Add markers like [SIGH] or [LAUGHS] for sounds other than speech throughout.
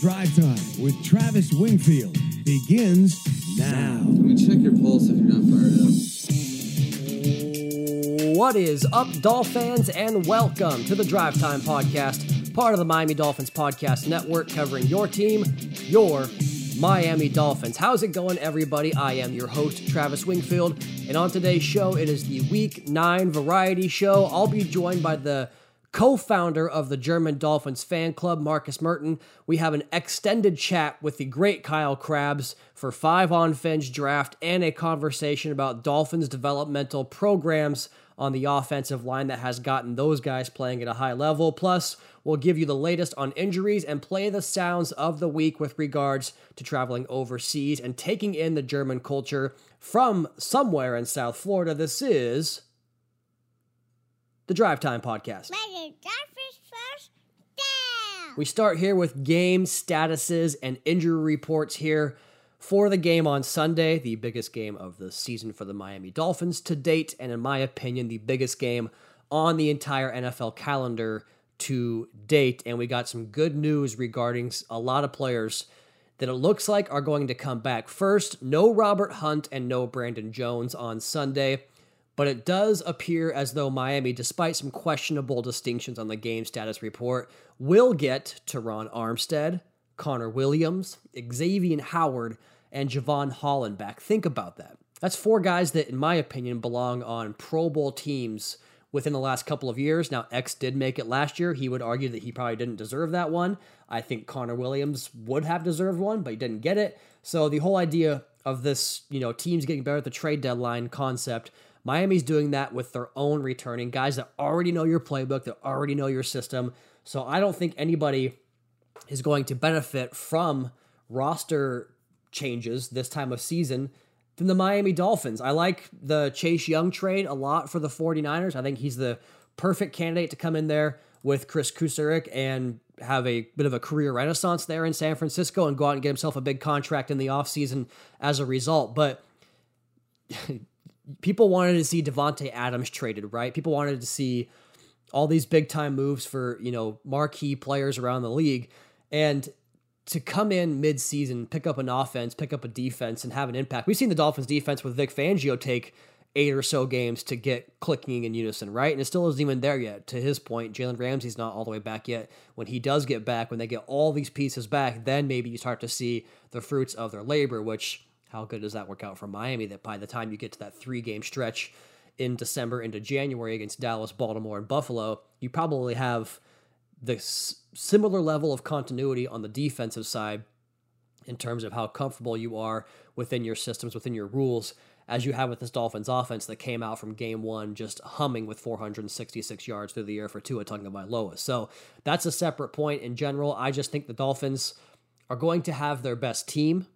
Drive Time with Travis Wingfield begins now. Let me check your pulse if you're not fired up. What is up, Dolphins, and welcome to the Drive Time Podcast, part of the Miami Dolphins Podcast Network, covering your team, your Miami Dolphins. How's it going, everybody? I am your host, Travis Wingfield, and on today's show, it is the Week 9 Variety Show. I'll be joined by the co founder of the German Dolphins fan club, Marcus Merten. We have an extended chat with the great Kyle Crabbs for Five on Finch draft and a conversation about Dolphins developmental programs on the offensive line that has gotten those guys playing at a high level. Plus, we'll give you the latest on injuries and play the sounds of the week with regards to traveling overseas and taking in the German culture from somewhere in South Florida. This is the Drive Time Podcast. We start here with game statuses and injury reports here for the game on Sunday, the biggest game of the season for the Miami Dolphins to date, and in my opinion, the biggest game on the entire NFL calendar to date. And we got some good news regarding a lot of players that it looks like are going to come back. First, no Robert Hunt and no Brandon Jones on Sunday. But it does appear as though Miami, despite some questionable distinctions on the game status report, will get Terron Armstead, Connor Williams, Xavier Howard, and Jevon Holland back. Think about that. That's four guys that, in my opinion, belong on Pro Bowl teams within the last couple of years. Now, X did make it last year. He would argue that he probably didn't deserve that one. I think Connor Williams would have deserved one, but he didn't get it. So the whole idea of this, you know, teams getting better at the trade deadline concept Miami's doing that with their own returning guys that already know your playbook, that already know your system. So I don't think anybody is going to benefit from roster changes this time of season than the Miami Dolphins. I like the Chase Young trade a lot for the 49ers. I think he's the perfect candidate to come in there with Kris Kocurek and have a bit of a career renaissance there in San Francisco and go out and get himself a big contract in the offseason as a result. But [LAUGHS] people wanted to see Davante Adams traded, right? People wanted to see all these big time moves for, you know, marquee players around the league. And to come in mid season, pick up an offense, pick up a defense, and have an impact. We've seen the Dolphins defense with Vic Fangio take eight or so games to get clicking in unison, right? And it still isn't even there yet. To his point, Jalen Ramsey's not all the way back yet. When he does get back, when they get all these pieces back, then maybe you start to see the fruits of their labor, which how good does that work out for Miami that by the time you get to that three game stretch in December into January against Dallas, Baltimore, and Buffalo, you probably have the similar level of continuity on the defensive side in terms of how comfortable you are within your systems, within your rules, as you have with this Dolphins offense that came out from game one just humming with 466 yards through the air for Tua Tagovailoa. So that's a separate point in general. I just think the Dolphins are going to have their best team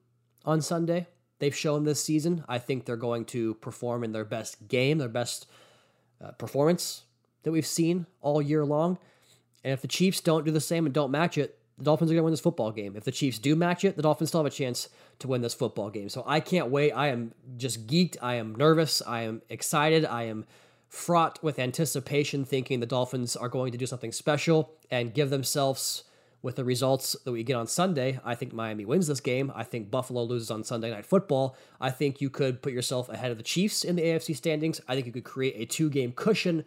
on Sunday they've shown this season. I think they're going to perform in their best game, their best uh, performance that we've seen all year long. And if the Chiefs don't do the same and don't match it, the Dolphins are going to win this football game. If the Chiefs do match it, the Dolphins still have a chance to win this football game. So I can't wait. I am just geeked. I am nervous. I am excited. I am fraught with anticipation, thinking the Dolphins are going to do something special and give themselves with the results that we get on Sunday, I think Miami wins this game. I think Buffalo loses on Sunday Night Football. I think you could put yourself ahead of the Chiefs in the AFC standings. I think you could create a two game cushion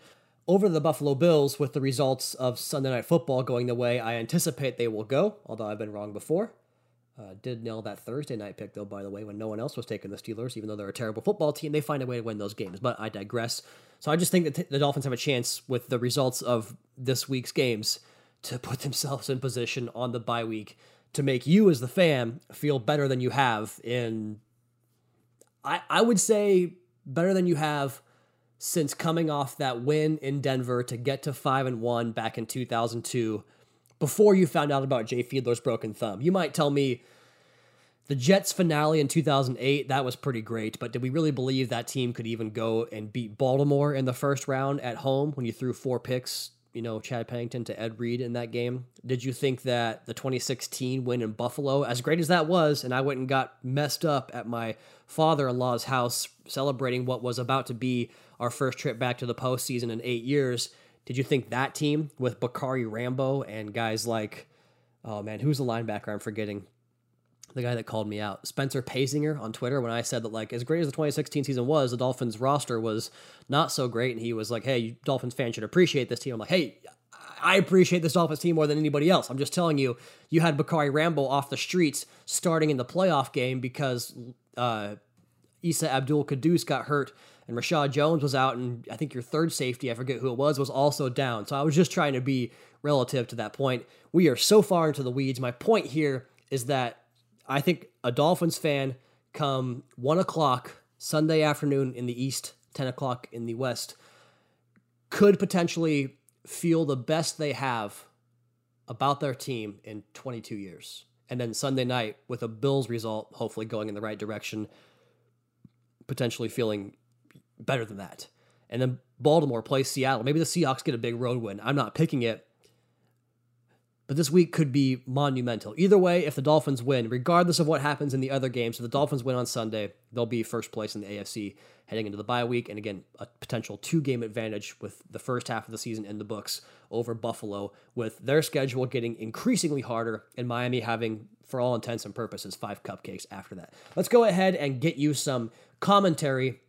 over the Buffalo Bills with the results of Sunday Night Football going the way I anticipate they will go, although I've been wrong before. Uh, did nail that Thursday night pick, though, by the way, when no one else was taking the Steelers, even though they're a terrible football team. They find a way to win those games, but I digress. So I just think that the Dolphins have a chance with the results of this week's games to put themselves in position on the bye week to make you as the fan feel better than you have in I, I would say better than you have since coming off that win in Denver to get to 5 and 1 back in 2002 before you found out about Jay Fiedler's broken thumb. You might tell me the Jets finale in 2008 that was pretty great, but did we really believe that team could even go and beat Baltimore in the first round at home when you threw four picks you know, Chad Pennington to Ed Reed in that game. Did you think that the 2016 win in Buffalo, as great as that was, and I went and got messed up at my father in law's house celebrating what was about to be our first trip back to the postseason in eight years? Did you think that team with Bacarri Rambo and guys like oh man, who's the linebacker? I'm forgetting the guy that called me out, Spencer Paysinger on Twitter, when I said that like as great as the 2016 season was, the Dolphins roster was not so great, and he was like, "Hey, you Dolphins fans should appreciate this team." I'm like, "Hey, I appreciate this Dolphins team more than anybody else. I'm just telling you, you had Bacarri Rambo off the streets starting in the playoff game because uh, Isa Abdul Quddus got hurt and Reshad Jones was out, and I think your third safety, I forget who it was, was also down. So I was just trying to be relative to that point. We are so far into the weeds. My point here is that I think a Dolphins fan come one o'clock Sunday afternoon in the East, 10 o'clock in the West, could potentially feel the best they have about their team in 22 years. And then Sunday night, with a Bills result, hopefully going in the right direction, potentially feeling better than that. And then Baltimore plays Seattle. Maybe the Seahawks get a big road win. I'm not picking it, but this week could be monumental. Either way, if the Dolphins win, regardless of what happens in the other games, if the Dolphins win on Sunday, they'll be first place in the AFC heading into the bye week. And again, a potential two game advantage with the first half of the season in the books over Buffalo, with their schedule getting increasingly harder and Miami having, for all intents and purposes, five cupcakes after that. Let's go ahead and get you some commentary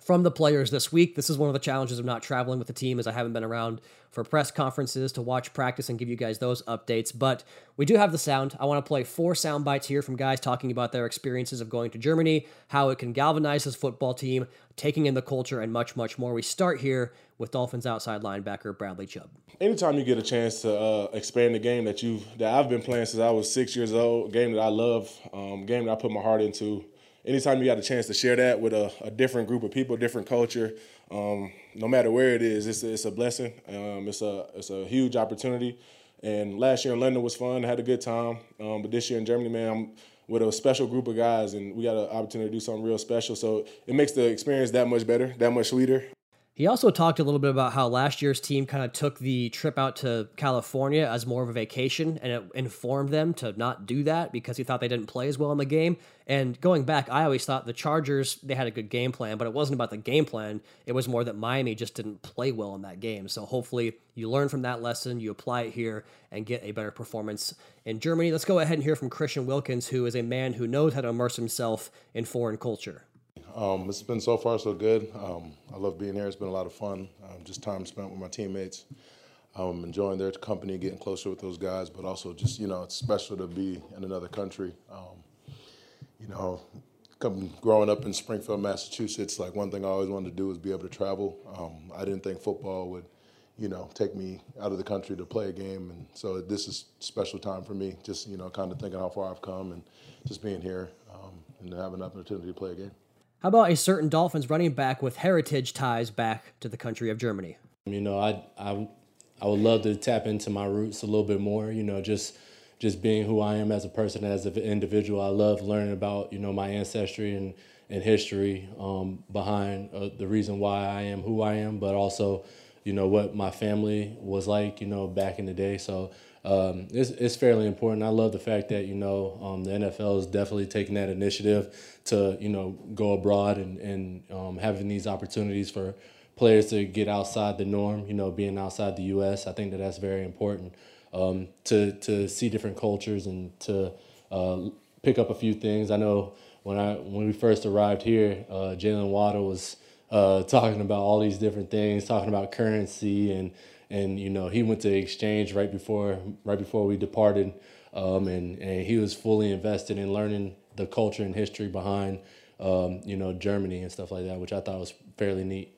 from the players this week. This is one of the challenges of not traveling with the team as I haven't been around for press conferences to watch practice and give you guys those updates. But we do have the sound. I want to play four sound bites here from guys talking about their experiences of going to Germany, how it can galvanize this football team, taking in the culture, and much, much more. We start here with Dolphins outside linebacker Bradley Chubb. Anytime you get a chance to uh, expand the game that you that I've been playing since I was six years old, game that I love, um, game that I put my heart into anytime you got a chance to share that with a, a different group of people, different culture, um, no matter where it is, it's, it's a blessing. Um, it's a it's a huge opportunity. And last year in London was fun. I had a good time. Um, but this year in Germany, man, I'm with a special group of guys, and we got an opportunity to do something real special. So it makes the experience that much better, that much sweeter. He also talked a little bit about how last year's team kind of took the trip out to California as more of a vacation and it informed them to not do that because he thought they didn't play as well in the game. And going back, I always thought the Chargers, they had a good game plan, but it wasn't about the game plan. It was more that Miami just didn't play well in that game. So hopefully you learn from that lesson, you apply it here, and get a better performance in Germany. Let's go ahead and hear from Christian Wilkins, who is a man who knows how to immerse himself in foreign culture. Um, it's been so far so good. Um, I love being here. It's been a lot of fun. Um, just time spent with my teammates. I'm enjoying their company, getting closer with those guys, but also just you know it's special to be in another country. Um, you know, come, growing up in Springfield, Massachusetts, like one thing I always wanted to do was be able to travel. Um, I didn't think football would, you know, take me out of the country to play a game, and so this is special time for me. Just you know, kind of thinking how far I've come and just being here um, and having an opportunity to play a game. How about a certain Dolphins running back with heritage ties back to the country of Germany? You know, I I I would love to tap into my roots a little bit more. You know, just just being who I am as a person, as an individual. I love learning about you know my ancestry and and history um, behind uh, the reason why I am who I am, but also you know what my family was like. You know, back in the day. So um, it's, it's fairly important. I love the fact that you know um, the NFL is definitely taking that initiative to you know go abroad and and um, having these opportunities for players to get outside the norm. You know, being outside the U.S. I think that that's very important um, to to see different cultures and to uh, pick up a few things. I know when I when we first arrived here, uh, Jaylen Waddle was uh, talking about all these different things, talking about currency and and you know he went to exchange right before right before we departed, um, and and he was fully invested in learning the culture and history behind um, you know Germany and stuff like that, which I thought was fairly neat.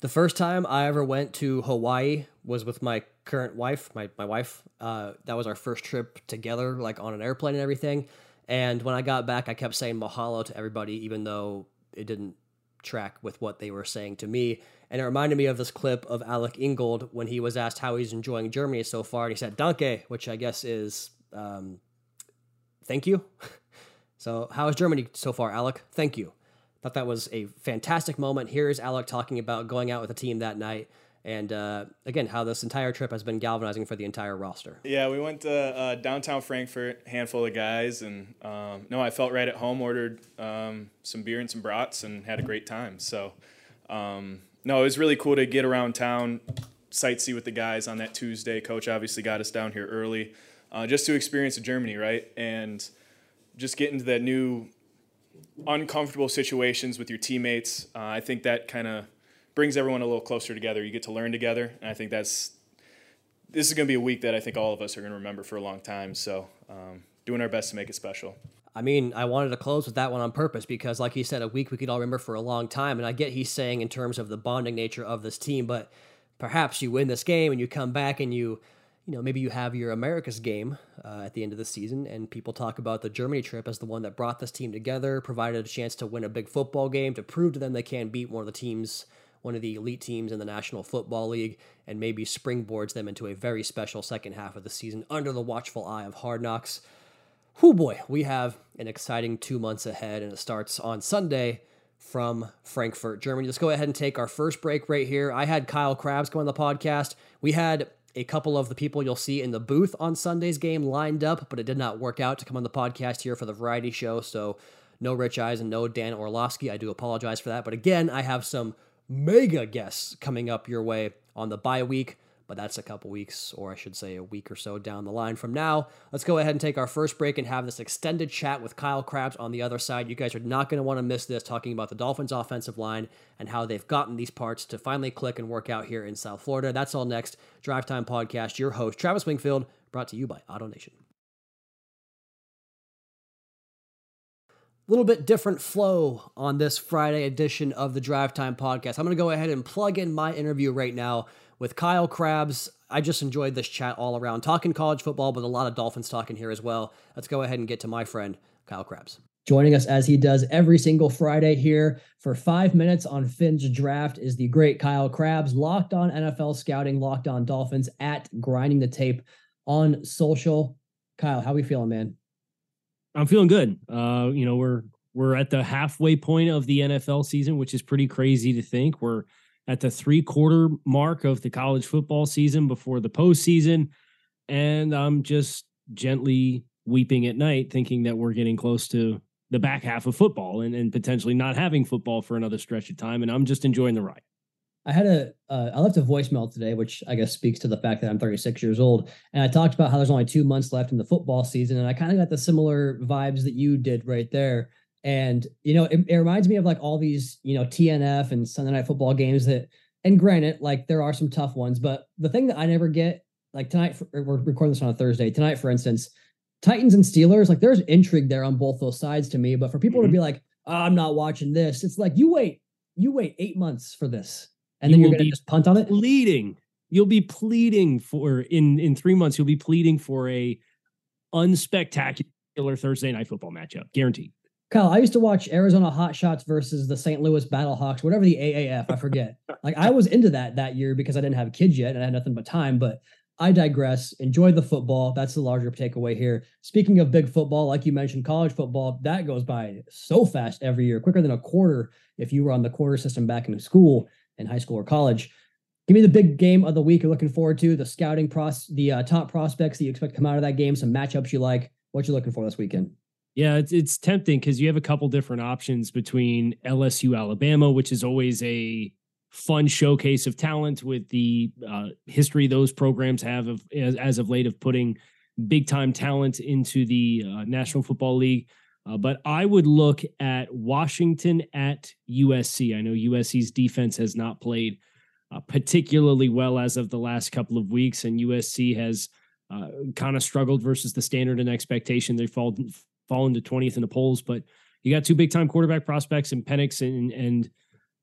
The first time I ever went to Hawaii was with my current wife, my my wife. Uh, that was our first trip together, like on an airplane and everything. And when I got back, I kept saying mahalo to everybody, even though it didn't track with what they were saying to me. And it reminded me of this clip of Alec Ingold when he was asked how he's enjoying Germany so far. And he said, Danke, which I guess is um, thank you. [LAUGHS] so, how is Germany so far, Alec? Thank you. Thought that was a fantastic moment. Here's Alec talking about going out with the team that night and uh, again how this entire trip has been galvanizing for the entire roster. Yeah, we went to uh, downtown Frankfurt, handful of guys, and um, no, I felt right at home. Ordered um, some beer and some brats, and had a great time. So, um, no, it was really cool to get around town, sightsee with the guys on that Tuesday. Coach obviously got us down here early. uh, just to experience Germany, right? And just get into that new uncomfortable situations with your teammates. Uh, I think that kind of brings everyone a little closer together. You get to learn together, and I think that's this is going to be a week that I think all of us are going to remember for a long time. So, um, doing our best to make it special. I mean, I wanted to close with that one on purpose because, like he said, a week we could all remember for a long time. And I get he's saying in terms of the bonding nature of this team, but perhaps you win this game and you come back and you, you know, maybe you have your America's game uh, at the end of the season, and people talk about the Germany trip as the one that brought this team together, provided a chance to win a big football game to prove to them they can beat one of the teams one of the elite teams in the National Football League, and maybe springboards them into a very special second half of the season under the watchful eye of Hard Knocks. Whoo boy, we have an exciting two months ahead, and it starts on Sunday from Frankfurt, Germany. Let's go ahead and take our first break right here. I had Kyle Crabbs come on the podcast. We had a couple of the people you'll see in the booth on Sunday's game lined up, but it did not work out to come on the podcast here for the variety show. So no Rich Eisen and no Dan Orlovsky. I do apologize for that. But again, I have some mega guests coming up your way on the bye week but that's a couple weeks, or I should say a week or so down the line from now. Let's go ahead and take our first break and have this extended chat with Kyle Crabbs on the other side. You guys are not going to want to miss this, talking about the Dolphins' offensive line and how they've gotten these parts to finally click and work out here in South Florida. That's all next. Drive Time Podcast, your host, Travis Wingfield, brought to you by AutoNation. little bit different flow on this Friday edition of the Drive Time Podcast. I'm going to go ahead and plug in my interview right now with Kyle Crabbs. I just enjoyed this chat all around, talking college football, but a lot of Dolphins talking here as well. Let's go ahead and get to my friend, Kyle Crabbs. Joining us as he does every single Friday here for five minutes on Finn's Draft is the great Kyle Crabbs, locked on NFL scouting, locked on Dolphins at grinding the tape on social. Kyle, how are we feeling, man? I'm feeling good. Uh, you know, we're we're at the halfway point of the NFL season, which is pretty crazy to think. We're at the three quarter mark of the college football season before the postseason. And I'm just gently weeping at night, thinking that we're getting close to the back half of football and, and potentially not having football for another stretch of time. And I'm just enjoying the ride. I had a uh, I left a voicemail today, which I guess speaks to the fact that I'm 36 years old, and I talked about how there's only two months left in the football season, and I kind of got the similar vibes that you did right there. And, you know, it, it reminds me of like all these, you know, TNF and Sunday night football games that, and granted, like there are some tough ones, but the thing that I never get, like tonight, for, we're recording this on a Thursday. Tonight, for instance, Titans and Steelers, like there's intrigue there on both those sides to me. But for people mm-hmm. to be like, oh, I'm not watching this, it's like you wait, you wait eight months for this, and then you are gonna just punt on it. Pleading, you'll be pleading for in in three months. You'll be pleading for a unspectacular Thursday night football matchup, guaranteed. Kyle, I used to watch Arizona Hot Shots versus the St. Louis Battlehawks, whatever the AAF, I forget. [LAUGHS] like I was into that that year because I didn't have kids yet and I had nothing but time. But I digress. Enjoy the football. That's the larger takeaway here. Speaking of big football, like you mentioned, college football that goes by so fast every year, quicker than a quarter if you were on the quarter system back in school, in high school or college. Give me the big game of the week you're looking forward to, the scouting pros, the uh, top prospects that you expect to come out of that game, some matchups you like. What you're looking for this weekend? Yeah, it's it's tempting because you have a couple different options between LSU Alabama, which is always a fun showcase of talent with the uh, history those programs have of as, as, of late of putting big time talent into the uh, National Football League. Uh, but I would look at Washington at USC. I know USC's defense has not played uh, particularly well as of the last couple of weeks, and USC has uh, kind of struggled versus the standard and expectation they fall fallen to 20th in the polls, but you got two big time quarterback prospects in Penix and and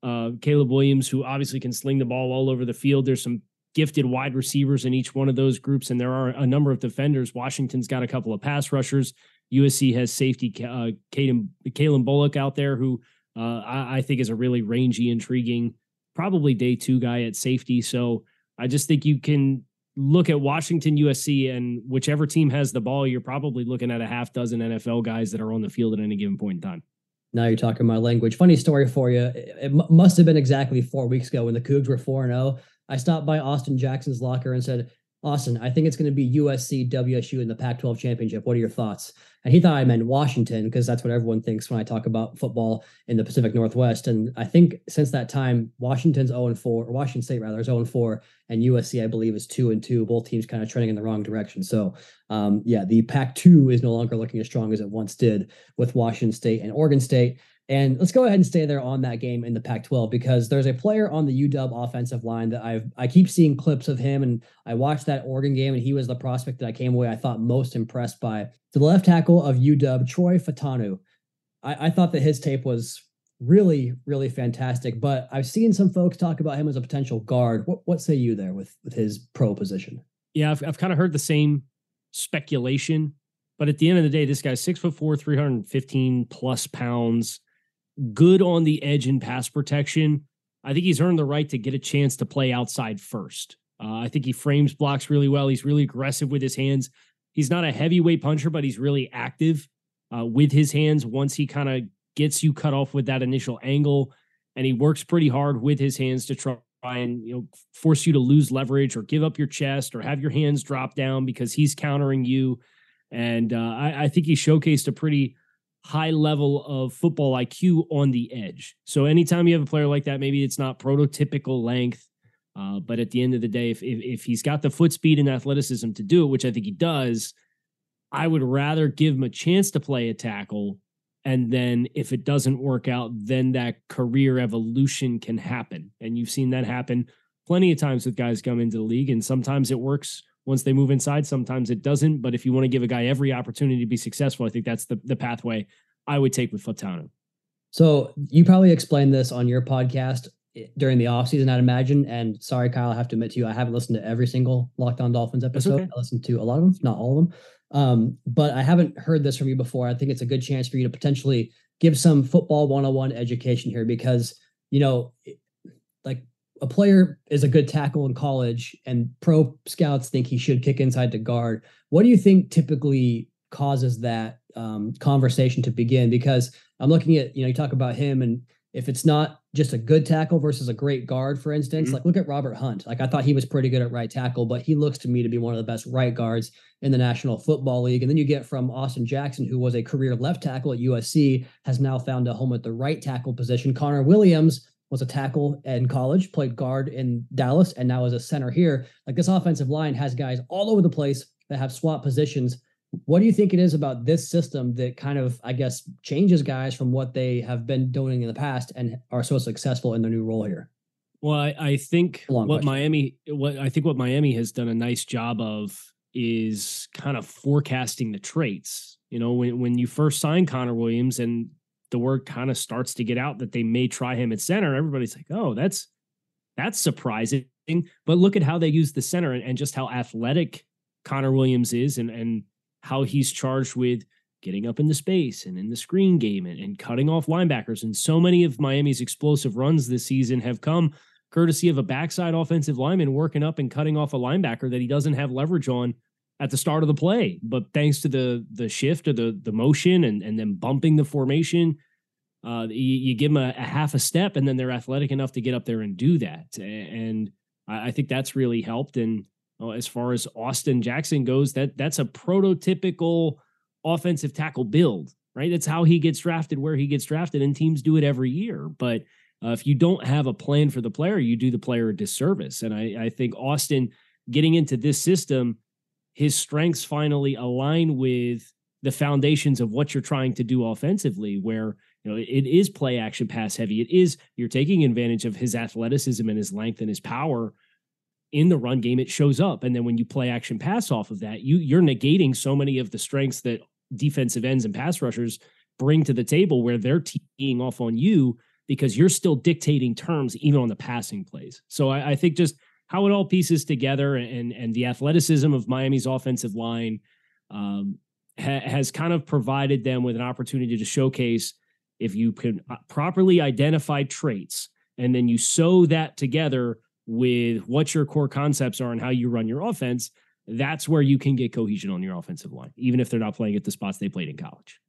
uh, Caleb Williams, who obviously can sling the ball all over the field. There's some gifted wide receivers in each one of those groups, and there are a number of defenders. Washington's got a couple of pass rushers. USC has safety uh, Caden, Calen Bullock out there, who uh, I, I think is a really rangy, intriguing, probably day two guy at safety. So I just think you can look at Washington, USC, and whichever team has the ball, you're probably looking at a half dozen NFL guys that are on the field at any given point in time. Now you're talking my language. Funny story for you. It, must have been exactly four weeks ago when the Cougs were 4 0. I stopped by Austin Jackson's locker and said, Austin, I think it's going to be USC WSU in the Pac 12 championship. What are your thoughts? And he thought I meant Washington because that's what everyone thinks when I talk about football in the Pacific Northwest. And I think since that time, Washington's 0 and 4, or Washington State rather, is 0 and 4, and USC, I believe, is 2 and 2. Both teams kind of trending in the wrong direction. So, um, yeah, the Pac 2 is no longer looking as strong as it once did with Washington State and Oregon State. And let's go ahead and stay there on that game in the Pac-12 because there's a player on the UW offensive line that I've I keep seeing clips of him, and I watched that Oregon game, and he was the prospect that I came away I thought most impressed by. To the left tackle of UW, Troy Fautanu. I, I thought that his tape was really really fantastic, but I've seen some folks talk about him as a potential guard. What what say you there with with his pro position? Yeah, I've I've kind of heard the same speculation, but at the end of the day, this guy's six foot four, three hundred fifteen plus pounds good on the edge in pass protection. I think he's earned the right to get a chance to play outside first. Uh, I think he frames blocks really well. He's really aggressive with his hands. He's not a heavyweight puncher, but he's really active uh, with his hands once he kind of gets you cut off with that initial angle. And he works pretty hard with his hands to try and you know force you to lose leverage or give up your chest or have your hands drop down because he's countering you. And uh, I, I think he showcased a pretty high level of football IQ on the edge. So anytime you have a player like that, maybe it's not prototypical length, uh, but at the end of the day, if, if, if he's got the foot speed and athleticism to do it, which I think he does, I would rather give him a chance to play a tackle. And then if it doesn't work out, then that career evolution can happen. And you've seen that happen plenty of times with guys come into the league, and sometimes it works once they move inside. Sometimes it doesn't. But if you want to give a guy every opportunity to be successful, I think that's the, the pathway I would take with Fautanu. So you probably explained this on your podcast eh, during the offseason, I'd imagine. And sorry, Kyle, I have to admit to you, I haven't listened to every single Locked On Dolphins episode. Okay. I listened to a lot of them, not all of them. Um, but I haven't heard this from you before. I think it's a good chance for you to potentially give some football 101 education here because, you know, a player is a good tackle in college and pro scouts think he should kick inside to guard. What do you think typically causes that um, conversation to begin? Because I'm looking at, you know, you talk about him and if it's not just a good tackle versus a great guard, for instance, mm-hmm. like look at Robert Hunt. Like I thought he was pretty good at right tackle, but he looks to me to be one of the best right guards in the National Football League. And then you get from Austin Jackson, who was a career left tackle at USC, has now found a home at the right tackle position. Connor Williams was a tackle in college, played guard in Dallas, and now is a center here. Like this offensive line has guys all over the place that have swap positions. What do you think it is about this system that kind of, I guess, changes guys from what they have been doing in the past and are so successful in their new role here? Well, I, I think what question. Miami, what I think what Miami has done a nice job of is kind of forecasting the traits. You know, when when you first signed Connor Williams and the word kind of starts to get out that they may try him at center, everybody's like, oh, that's that's surprising. But look at how they use the center and, and just how athletic Connor Williams is and and how he's charged with getting up in the space and in the screen game and, and cutting off linebackers. And so many of Miami's explosive runs this season have come courtesy of a backside offensive lineman working up and cutting off a linebacker that he doesn't have leverage on at the start of the play. But thanks to the the shift or the the motion and and then bumping the formation, uh, you, you, give them a, a, half a step, and then they're athletic enough to get up there and do that. And I, I think that's really helped. And uh, as far as Austin Jackson goes, that that's a prototypical offensive tackle build, right? That's how he gets drafted, where he gets drafted, and teams do it every year. But uh, if you don't have a plan for the player, you do the player a disservice. And I, I think Austin getting into this system his strengths finally align with the foundations of what you're trying to do offensively, where you know it is play action pass heavy. It is you're taking advantage of his athleticism and his length and his power in the run game. It shows up, and then when you play action pass off of that, you you're negating so many of the strengths that defensive ends and pass rushers bring to the table, where they're teeing off on you because you're still dictating terms even on the passing plays. So I, I think just how it all pieces together and and the athleticism of Miami's offensive line um, ha- has kind of provided them with an opportunity to showcase if you can uh, properly identify traits and then you sew that together with what your core concepts are and how you run your offense that's where you can get cohesion on your offensive line even if they're not playing at the spots they played in college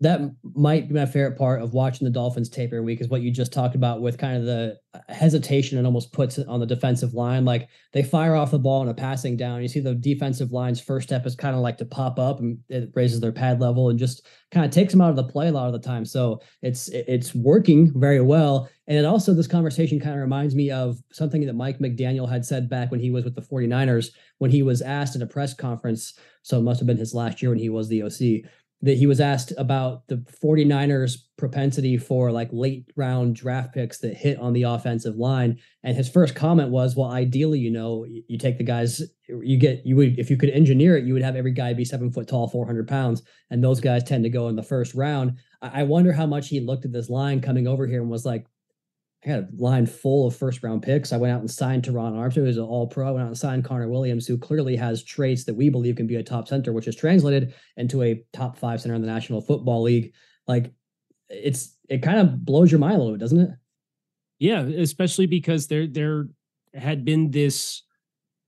that might be my favorite part of watching the Dolphins tape every week is what you just talked about with kind of the hesitation and almost puts on the defensive line. Like they fire off the ball in a passing down. You see the defensive line's first step is kind of like to pop up and it raises their pad level and just kind of takes them out of the play a lot of the time. So it's it's working very well. And it also this conversation kind of reminds me of something that Mike McDaniel had said back when he was with the 49ers when he was asked at a press conference. So it must have been his last year when he was the OC that he was asked about the 49ers propensity for like late round draft picks that hit on the offensive line. And his first comment was well ideally you know you take the guys you get you would if you could engineer it you would have every guy be seven foot tall 400 pounds and those guys tend to go in the first round. I wonder how much he looked at this line coming over here and was like I had a line full of first round picks. I went out and signed Terron Armstead, who's an all pro. I went out and signed Connor Williams, who clearly has traits that we believe can be a top center, which is translated into a top five center in the National Football League. Like it's it kind of blows your mind a little bit, doesn't it? Yeah, especially because there there had been this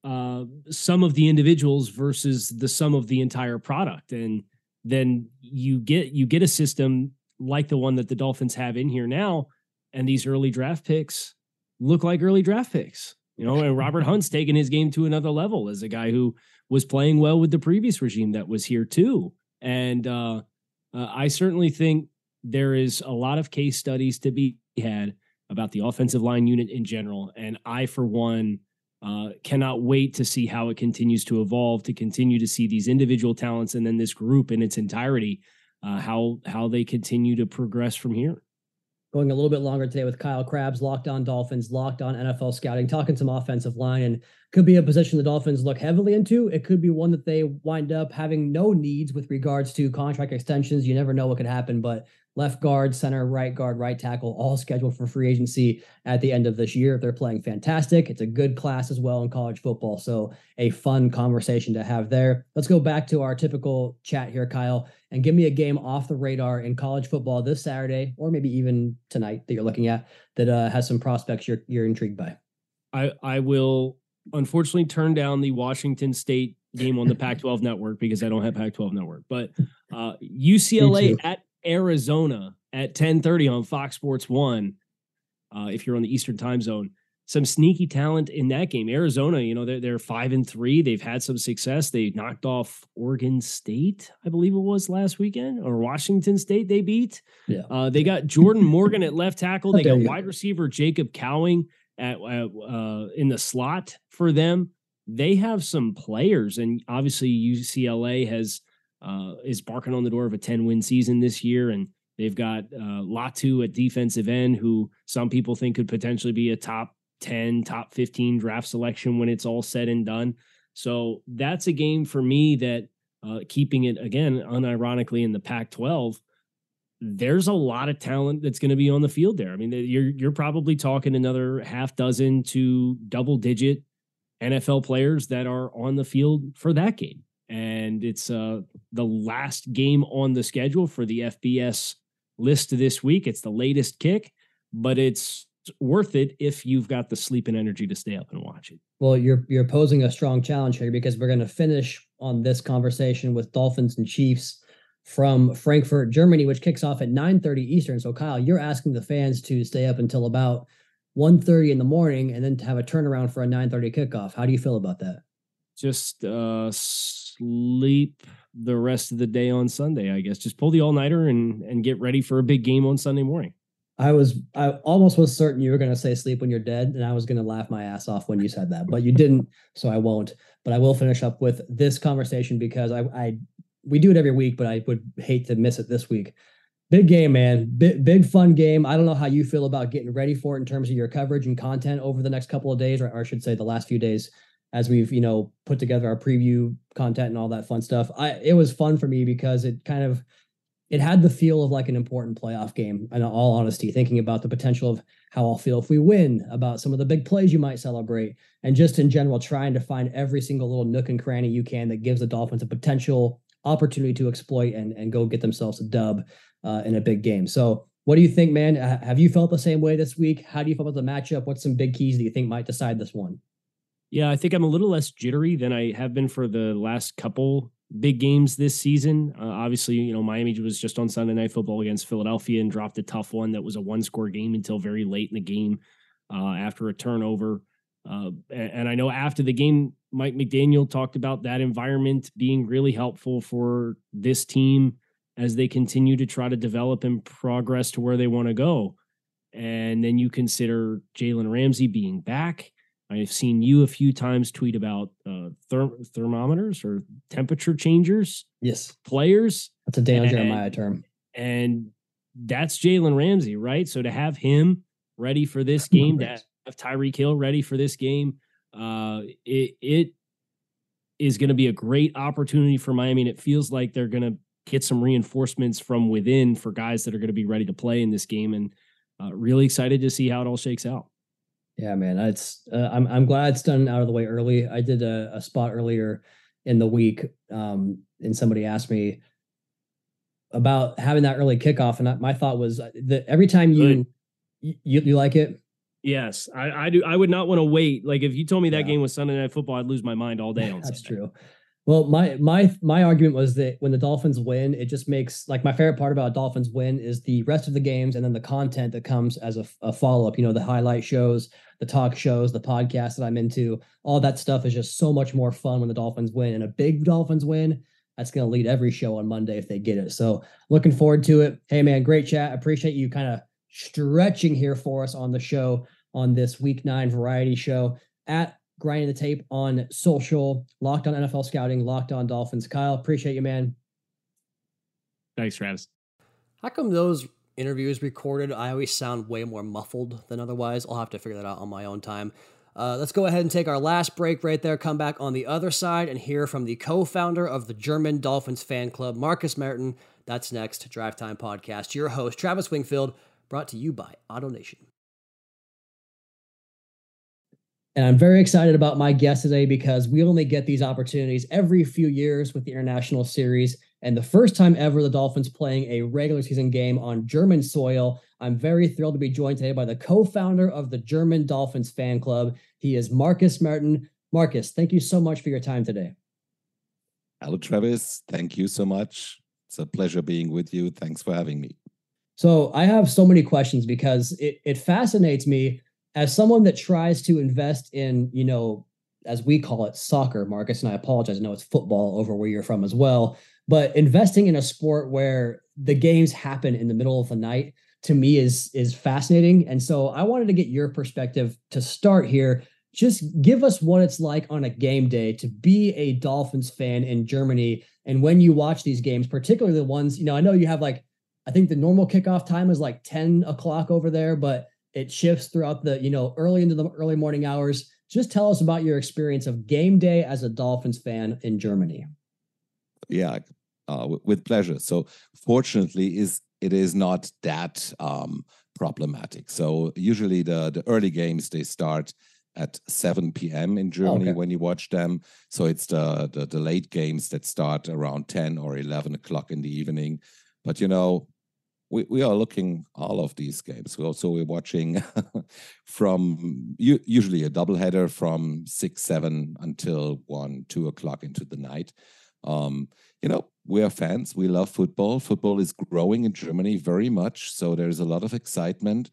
uh sum of the individuals versus the sum of the entire product. And then you get you get a system like the one that the Dolphins have in here now and these early draft picks look like early draft picks. You know, and Robert Hunt's [LAUGHS] taken his game to another level as a guy who was playing well with the previous regime that was here too. And uh, uh, I certainly think there is a lot of case studies to be had about the offensive line unit in general. And I, for one, uh, cannot wait to see how it continues to evolve, to continue to see these individual talents and then this group in its entirety, uh, how how they continue to progress from here going a little bit longer today with Kyle Crabbs, locked on Dolphins, locked on NFL scouting, talking some offensive line, and could be a position the Dolphins look heavily into. It could be one that they wind up having no needs with regards to contract extensions. You never know what could happen, but left guard, center, right guard, right tackle, all scheduled for free agency at the end of this year. If they're playing fantastic. It's a good class as well in college football. So, a fun conversation to have there. Let's go back to our typical chat here, Kyle, and give me a game off the radar in college football this Saturday, or maybe even tonight that you're looking at that uh, has some prospects you're, you're intrigued by. I, I will unfortunately turn down the Washington State game on the [LAUGHS] Pac 12 network because I don't have Pac 12 network, but [LAUGHS] uh, UCLA at Arizona at 10:30 on Fox Sports 1 uh, if you're on the Eastern Time Zone. Some sneaky talent in that game. Arizona, you know, they're they're 5 and 3. They've had some success. They knocked off Oregon State, I believe it was last weekend, or Washington State they beat. Yeah. Uh, they got Jordan Morgan at left tackle. [LAUGHS] They got wide receiver Jacob Cowing at uh, in the slot for them. They have some players and obviously UCLA has uh, is barking on the door of a 10 win season this year. And they've got uh, Latu at defensive end, who some people think could potentially be a top 10, top 15 draft selection when it's all said and done. So that's a game for me that, uh, keeping it again, unironically in the Pac 12, there's a lot of talent that's going to be on the field there. I mean, you're you're probably talking another half dozen to double digit NFL players that are on the field for that game and it's uh, the last game on the schedule for the FBS list this week. It's the latest kick, but it's worth it if you've got the sleep and energy to stay up and watch it. Well, you're you're posing a strong challenge here because we're going to finish on this conversation with Dolphins and Chiefs from Frankfurt, Germany, which kicks off at 9:30 Eastern. So Kyle, you're asking the fans to stay up until about 1:30 in the morning and then to have a turnaround for a 9:30 kickoff. How do you feel about that? Just uh sleep the rest of the day on Sunday, I guess. Just pull the all nighter and and get ready for a big game on Sunday morning. I was I almost was certain you were going to say sleep when you're dead, and I was going to laugh my ass off when you said that, but you didn't, so I won't. But I will finish up with this conversation because I I we do it every week, but I would hate to miss it this week. Big game, man. Big big fun game. I don't know how you feel about getting ready for it in terms of your coverage and content over the next couple of days, or, or I should say the last few days as we've you know put together our preview content and all that fun stuff. I it was fun for me because it kind of it had the feel of like an important playoff game. In all honesty, thinking about the potential of how I'll feel if we win, about some of the big plays you might celebrate, and just in general trying to find every single little nook and cranny you can that gives the Dolphins a potential opportunity to exploit and and go get themselves a dub uh, in a big game. So. What do you think, man? Have you felt the same way this week? How do you feel about the matchup? What's some big keys that you think might decide this one? Yeah, I think I'm a little less jittery than I have been for the last couple big games this season. Uh, obviously, you know, Miami was just on Sunday Night Football against Philadelphia and dropped a tough one that was a one score game until very late in the game uh, after a turnover. Uh, and, and I know after the game, Mike McDaniel talked about that environment being really helpful for this team as they continue to try to develop and progress to where they want to go. And then you consider Jalen Ramsey being back. I've seen you a few times tweet about uh, therm- thermometers or temperature changers. Yes, players. That's a Dan Jeremiah term. And that's Jalen Ramsey, right? So to have him ready for this game, to have Tyreek Hill ready for this game, uh, it it is going to be a great opportunity for Miami, and it feels like they're going to get some reinforcements from within for guys that are going to be ready to play in this game, and uh, really excited to see how it all shakes out. Yeah, man, it's uh, I'm I'm glad it's done out of the way early. I did a, a spot earlier in the week, um, and somebody asked me about having that early kickoff, and I, my thought was uh, that every time you, you you like it. Yes, I, I do. I would not want to wait. Like if you told me that yeah. game was Sunday Night Football, I'd lose my mind all day on. [LAUGHS] That's Sunday. true. Well, my my my argument was that when the Dolphins win, it just makes like my favorite part about Dolphins win is the rest of the games and then the content that comes as a, a follow up. You know, the highlight shows, the talk shows, the podcast that I'm into, all that stuff is just so much more fun when the Dolphins win. And a big Dolphins win, that's going to lead every show on Monday if they get it. So looking forward to it. Hey man, great chat. Appreciate you kind of stretching here for us on the show on this Week Nine variety show at grinding the tape on social, locked on NFL scouting, locked on Dolphins. Kyle, appreciate you, man. Thanks, Travis. How come those interviews recorded, I always sound way more muffled than otherwise? I'll have to figure that out on my own time. Uh, let's go ahead and take our last break right there. Come back on the other side and hear from the co founder of the German Dolphins fan club, Marcus Merten. That's next. Drive Time Podcast. Your host, Travis Wingfield, brought to you by AutoNation. And I'm very excited about my guest today because we only get these opportunities every few years with the International Series. And the first time ever the Dolphins playing a regular season game on German soil. I'm very thrilled to be joined today by the co founder of the German Dolphins fan club. He is Marcus Merten. Marcus, thank you so much for your time today. Hello, Travis. Thank you so much. It's a pleasure being with you. Thanks for having me. So, I have so many questions because it, it fascinates me as someone that tries to invest in, you know, as we call it, soccer, Marcus, and I apologize, I know it's football over where you're from as well, but investing in a sport where the games happen in the middle of the night to me is is fascinating. And so I wanted to get your perspective to start here. Just give us what it's like on a game day to be a Dolphins fan in Germany. And when you watch these games, particularly the ones, you know, I know you have like, I think the normal kickoff time is like 10 o'clock over there, but it shifts throughout the, you know, early into the early morning hours. Just tell us about your experience of game day as a Dolphins fan in Germany. Yeah, uh, with pleasure. So, fortunately, is it is not that um, problematic. So, usually the the early games they start at 7 p.m. in Germany okay. when you watch them. So it's the, the the late games that start around 10 or 11 o'clock in the evening. But you know, we, we are looking all of these games. Also we're watching [LAUGHS] from usually a doubleheader from six, seven until one, two o'clock into the night. Um, you know, we are fans. We love football. Football is growing in Germany very much, so there's a lot of excitement.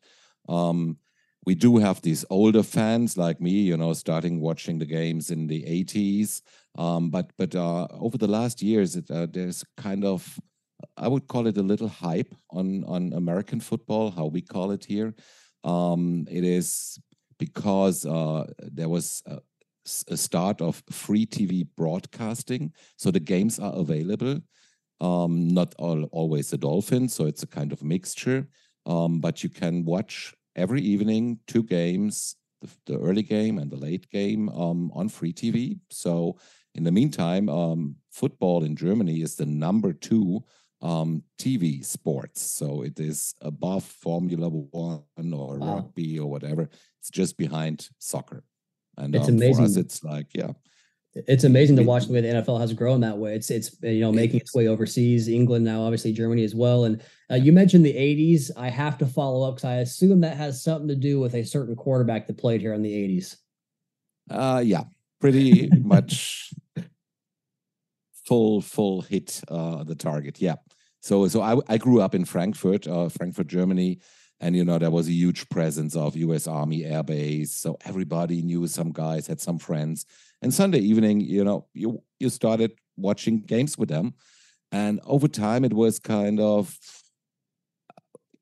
Um, we do have these older fans like me, you know, starting watching the games in the 80s. Um, but but uh, over the last years, it, uh, there's kind of I would call it a little hype on on American football, how we call it here. Um, it is because uh, there was a, a, start of free TV broadcasting, so the games are available. Um, not all always the Dolphins, so it's a kind of mixture. Um, but you can watch every evening two games, the, the early game and the late game, um, on free TV. So in the meantime, um, football in Germany is the number two um, TV sports. So it is above Formula One or wow. rugby or whatever. It's just behind soccer. And it's um, amazing. For us, it's like, yeah. It's amazing to watch the way the NFL has grown that way. It's it's you know making its way overseas, England now, obviously Germany as well. And uh, you mentioned the '80s. I have to follow up because I assume that has something to do with a certain quarterback that played here in the '80s. Uh, yeah, pretty much full full hit uh, the target. Yeah. So so I I grew up in Frankfurt, uh, Frankfurt, Germany, and you know there was a huge presence of U.S. Army Air Base. So everybody knew some guys, had some friends, and Sunday evening, you know, you you started watching games with them, and over time it was kind of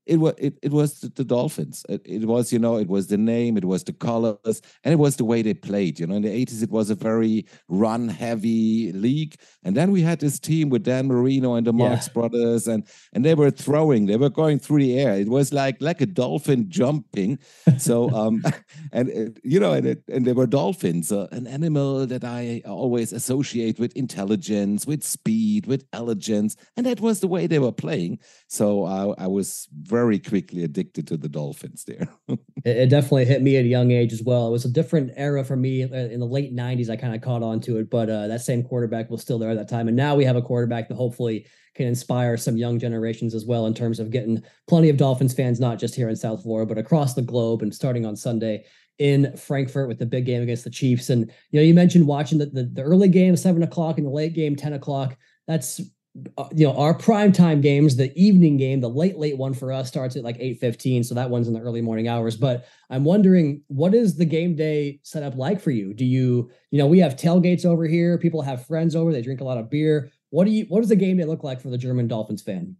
it was it, it was the, Dolphins. It, it, was you know it was the name, it was the colors, and it was the way they played. You know, in the eighties it was a very run heavy league, and then we had this team with Dan Marino and the yeah. Marks brothers, and and they were throwing, they were going through the air. It was like like a dolphin jumping. [LAUGHS] So um, [LAUGHS] and uh, you know, and it, and they were dolphins, uh, an animal that I always associate with intelligence, with speed, with elegance, and that was the way they were playing. So I, I was very quickly addicted to the Dolphins there. [LAUGHS] it, it, definitely hit me at a young age as well. It was a different era for me uh, in the late 90s. I kind of caught on to it, but uh, that same quarterback was still there at that time. And now we have a quarterback that hopefully can inspire some young generations as well in terms of getting plenty of Dolphins fans, not just here in South Florida, but across the globe and starting on Sunday in Frankfurt with the big game against the Chiefs. And you know, you mentioned watching the, the, the early game, seven o'clock, and the late game, 10 o'clock. That's you know our prime time games the evening game the late late one for us starts at like 8.15 so that one's in the early morning hours. But i'm wondering what is the game day setup like for you? Do you you know we have tailgates over here people have friends over they drink a lot of beer. What do you what does the game day look like for the german dolphins fan?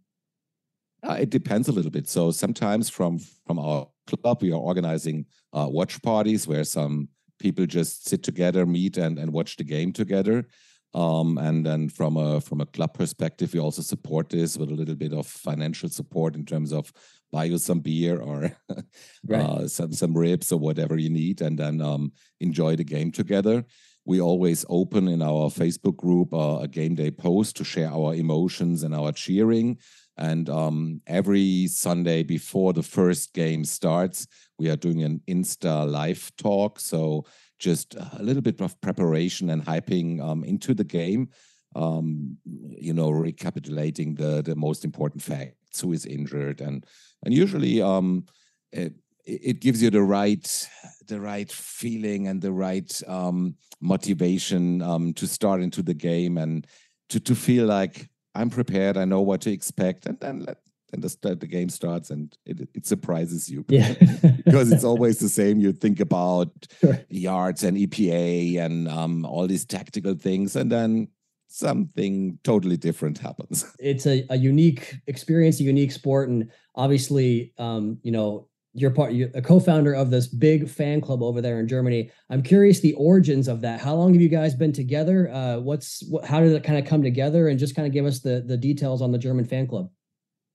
Uh, it depends a little bit. So sometimes from from our club we are organizing uh, watch parties where some people just sit together meet and and watch the game together um, and then from a from a club perspective, we also support this with a little bit of financial support in terms of buy you some beer or [LAUGHS] right. uh, some some ribs or whatever you need, and then um, enjoy the game together. We always open in our Facebook group uh, a game day post to share our emotions and our cheering. And um, every Sunday before the first game starts, we are doing an Insta live talk. So just a little bit of preparation and hyping um, into the game. Um, you know, recapitulating the the most important facts: who is injured, and and usually um, it, it gives you the right the right feeling and the right um, motivation um, to start into the game and to to feel like I'm prepared. I know what to expect, and then let and the, the game starts and it, it surprises you. Yeah. [LAUGHS] because it's [LAUGHS] always the same. You think about sure. yards and epa and um, all these tactical things and then something totally different happens. [LAUGHS] It's a, a unique experience a unique sport and obviously um, you know you're part you're a co-founder of this big fan club over there in germany. I'm curious the origins of that. How long have you guys been together? Uh, what's what, how did it kind of come together? And just kind of give us the the details on the german fan club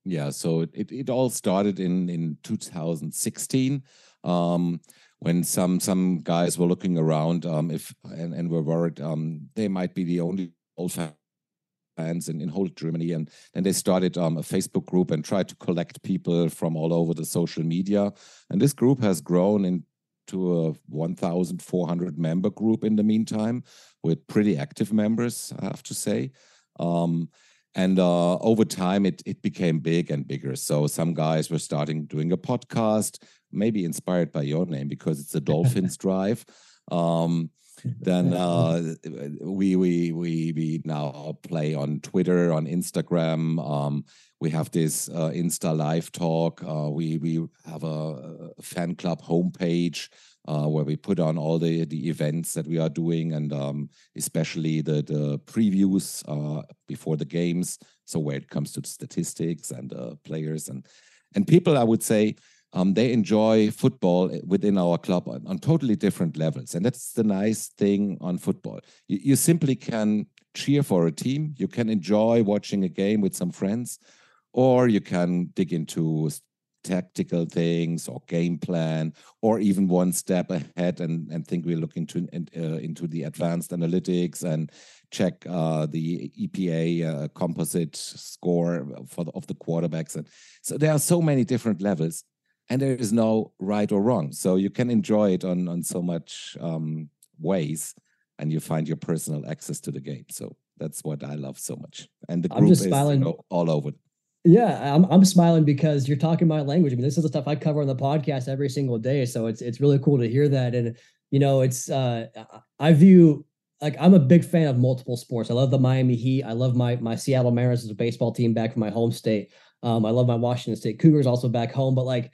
yeah, so it, it all started in in 2016 um, when some some guys were looking around um, if and, and were worried um, they might be the only old fans in, in whole Germany. And then they started um, a Facebook group and tried to collect people from all over the social media. And this group has grown into a 1,400 member group in the meantime, with pretty active members, I have to say. Um, and uh, over time it it became big and bigger so some guys were starting doing a podcast maybe inspired by your name because it's a dolphins [LAUGHS] drive um, then uh, we we we we now play on Twitter, on Instagram. Um, we have this uh, Insta Live talk. Uh, we we have a, a fan club homepage uh, where we put on all the the events that we are doing, and um, especially the the previews uh, before the games. So where it comes to statistics and uh, players and and people, I would say. Um, they enjoy football within our club on, on, totally different levels. And that's the nice thing on football. You, you simply can cheer for a team, you can enjoy watching a game with some friends, or you can dig into tactical things or game plan or even one step ahead and, and think we're looking to uh, into the advanced analytics and check uh, the EPA uh, composite score for the, of the quarterbacks. And so there are so many different levels and there is no right or wrong. So you can enjoy it on on so much um, ways and you find your personal access to the game. So that's what I love so much. And the group is you know, all over yeah, I'm I'm smiling because you're talking my language. I mean, this is the stuff I cover on the podcast every single day. So it's it's really cool to hear that. And you know, it's uh I view like I'm a big fan of multiple sports. I love the Miami Heat. I love my my Seattle Mariners as a baseball team back from my home state. Um, I love my Washington State Cougars also back home. But like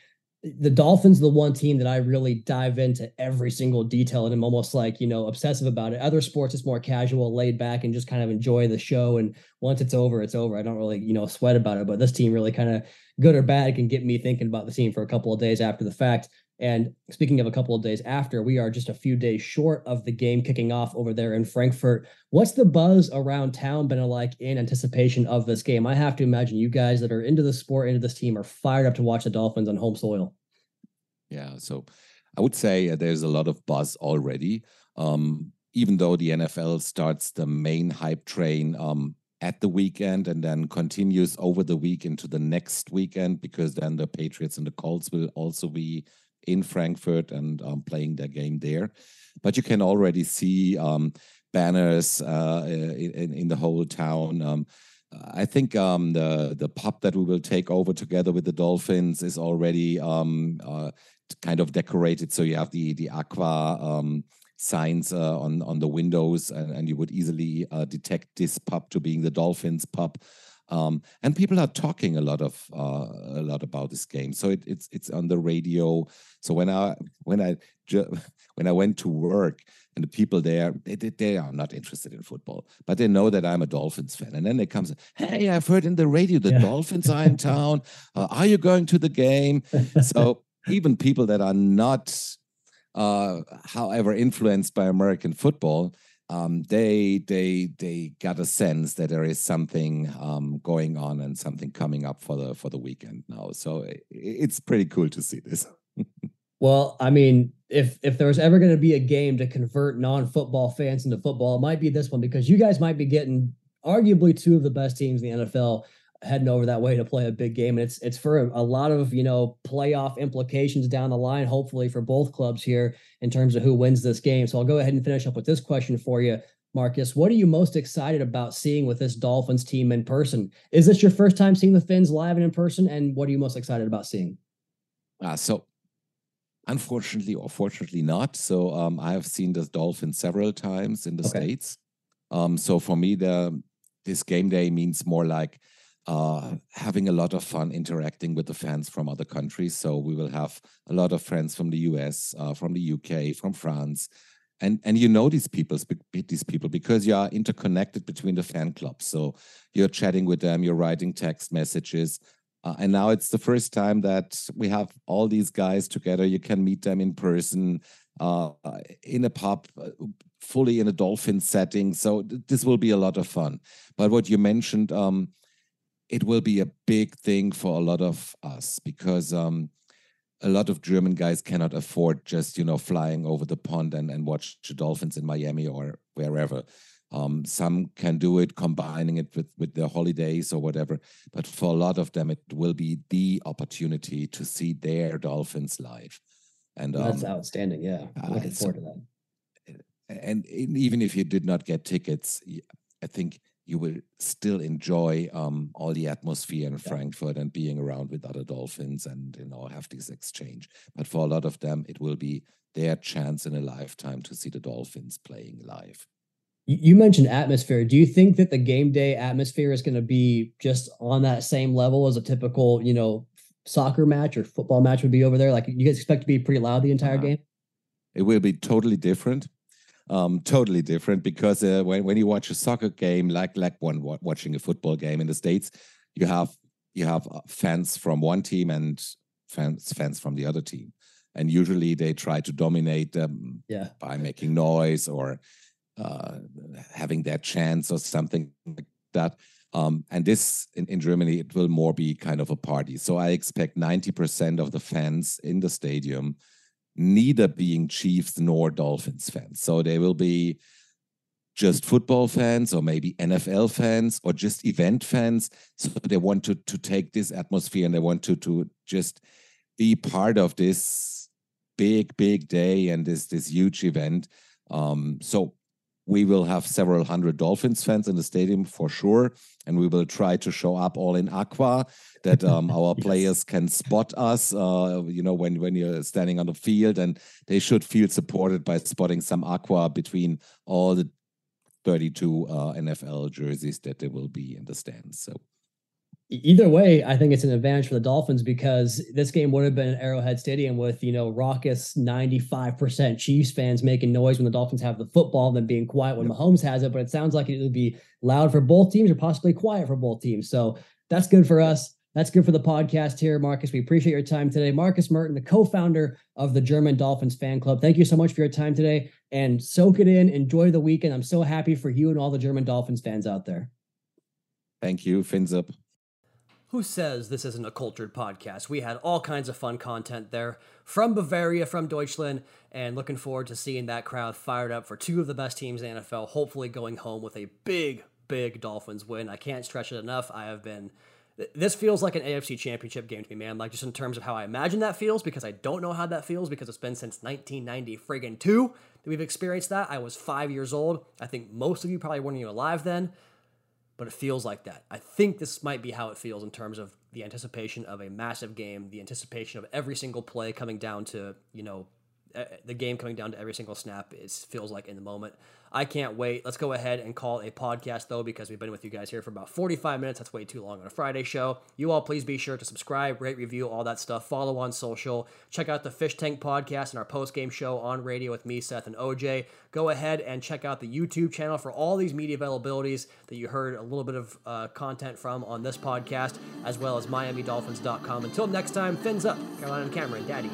the Dolphins, the one team that I really dive into every single detail and I'm almost like, you know, obsessive about it. Other sports, it's more casual, laid back, and just kind of enjoy the show. And once it's over, it's over. I don't really, you know, sweat about it. But this team really kind of good or bad can get me thinking about the team for a couple of days after the fact. And speaking of a couple of days after, we are just a few days short of the game kicking off over there in Frankfurt. What's the buzz around town been like in anticipation of this game? I have to imagine you guys that are into the sport, into this team, are fired up to watch the Dolphins on home soil. Yeah, so I would say uh, there's a lot of buzz already. Um, even though the NFL starts the main hype train um, at the weekend and then continues over the week into the next weekend, because then the Patriots and the Colts will also be in Frankfurt and um, playing their game there. But you can already see um, banners uh, in, in, the whole town. Um, I think um, the the pub that we will take over together with the Dolphins is already um, uh, kind of decorated. So you have the the aqua um, signs uh, on on the windows, and, and you would easily uh, detect this pub to being the Dolphins pub. Um, and people are talking a lot of uh, a lot about this game. So it, it's it's on the radio. So when I when I [LAUGHS] when I went to work and the people there they, they are not interested in football, but they know that I'm a Dolphins fan. And then they come, hey, I've heard in the radio the yeah. Dolphins are in [LAUGHS] town. Uh, are you going to the game? so even people that are not, uh, however, influenced by American football um, they they they got a sense that there is something um, going on and something coming up for the for the weekend now. So it, it's pretty cool to see this. [LAUGHS] well, I mean, if if there was ever going to be a game to convert non-football fans into football, it might be this one because you guys might be getting arguably two of the best teams in the NFL heading over that way to play a big game. And it's it's for a, a, lot of you know playoff implications down the line, hopefully for both clubs here in terms of who wins this game. So I'll go ahead and finish up with this question for you. Marcus, what are you most excited about seeing with this Dolphins team in person? Is this your first time seeing the Fins live and in person? And what are you most excited about seeing? Uh, so, unfortunately or fortunately not. So, um, I have seen the Dolphins several times in the okay. States. Um, so, for me, the this game day means more like uh, having a lot of fun interacting with the fans from other countries. So we will have a lot of friends from the US, uh, from the UK, from France, and and you know these people, these people because you are interconnected between the fan clubs. So you're chatting with them, you're writing text messages. Uh, and now it's the first time that we have all these guys together. You can meet them in person, uh, in a pub, uh, fully in a dolphin setting. So th this will be a lot of fun. But what you mentioned, um, it will be a big thing for a lot of us because um, a lot of German guys cannot afford just you know flying over the pond and, and watch the Dolphins in Miami or wherever. Um, some can do it, combining it with with their holidays or whatever. But for a lot of them, it will be the opportunity to see their Dolphins live. And um, that's outstanding. Yeah, I'm looking uh, forward to that. And even if you did not get tickets, I think you will still enjoy um, all the atmosphere in yeah. Frankfurt and being around with other dolphins and you know have this exchange. But for a lot of them, it will be their chance in a lifetime to see the dolphins playing live. You mentioned atmosphere. Do you think that the game day atmosphere is going to be just on that same level as a typical, you know, soccer match or football match would be over there? Like you guys expect to be pretty loud the entire uh, game? It will be totally different um, totally different because uh, when, when you watch a soccer game like like one watching a football game in the states you have you have uh, fans from one team and fans fans from the other team and usually they try to dominate them yeah. by making noise or uh, having their chance or something like that um, and this in, in Germany, it will more be kind of a party. So I expect 90% of the fans in the stadium neither being Chiefs nor Dolphins fans. So they will be just football fans or maybe NFL fans or just event fans. So they want to, to take this atmosphere and they want to, to just be part of this big, big day and this, this huge event. Um, so we will have several hundred Dolphins fans in the stadium for sure, and we will try to show up all in aqua that um, our [LAUGHS] yes. players can spot us. Uh, you know, when when you're standing on the field, and they should feel supported by spotting some aqua between all the 32 uh, NFL jerseys that there will be in the stands. So either way, I think it's an advantage for the Dolphins because this game would have been at Arrowhead Stadium with, you know, raucous 95% Chiefs fans making noise when the Dolphins have the football, then being quiet when Mahomes has it. But it sounds like it would be loud for both teams or possibly quiet for both teams. So that's good for us. That's good for the podcast here, Marcus. We appreciate your time today. Marcus Merten, the co founder of the German Dolphins fan club. Thank you so much for your time today and soak it in. Enjoy the weekend. I'm so happy for you and all the German Dolphins fans out there. Thank you. Fins up. Who says this isn't a cultured podcast? We had all kinds of fun content there from Bavaria, from Deutschland, and looking forward to seeing that crowd fired up for two of the best teams in the NFL, hopefully going home with a big, big Dolphins win. I can't stretch it enough. I have been. This feels like an AFC championship game to me, man. Like, just in terms of how I imagine that feels, because I don't know how that feels because it's been since 1990 friggin' two that we've experienced that. I was five years old. I think most of you probably weren't even alive then but it feels like that. I think this might be how it feels in terms of the anticipation of a massive game, the anticipation of every single play coming down to, you know, the game coming down to every single snap. It feels like in the moment. I can't wait. Let's go ahead and call a podcast though, because we've been with you guys here for about 45 minutes. That's way too long on a Friday show. You all please be sure to subscribe, rate, review, all that stuff. Follow on social. Check out the Fish Tank podcast and our post game show on radio with me, Seth, and OJ. Go ahead and check out the YouTube channel for all these media availabilities that you heard a little bit of uh, content from on this podcast, as well as MiamiDolphins.com. Until next time, fins up, Carolina and Cameron, Daddy.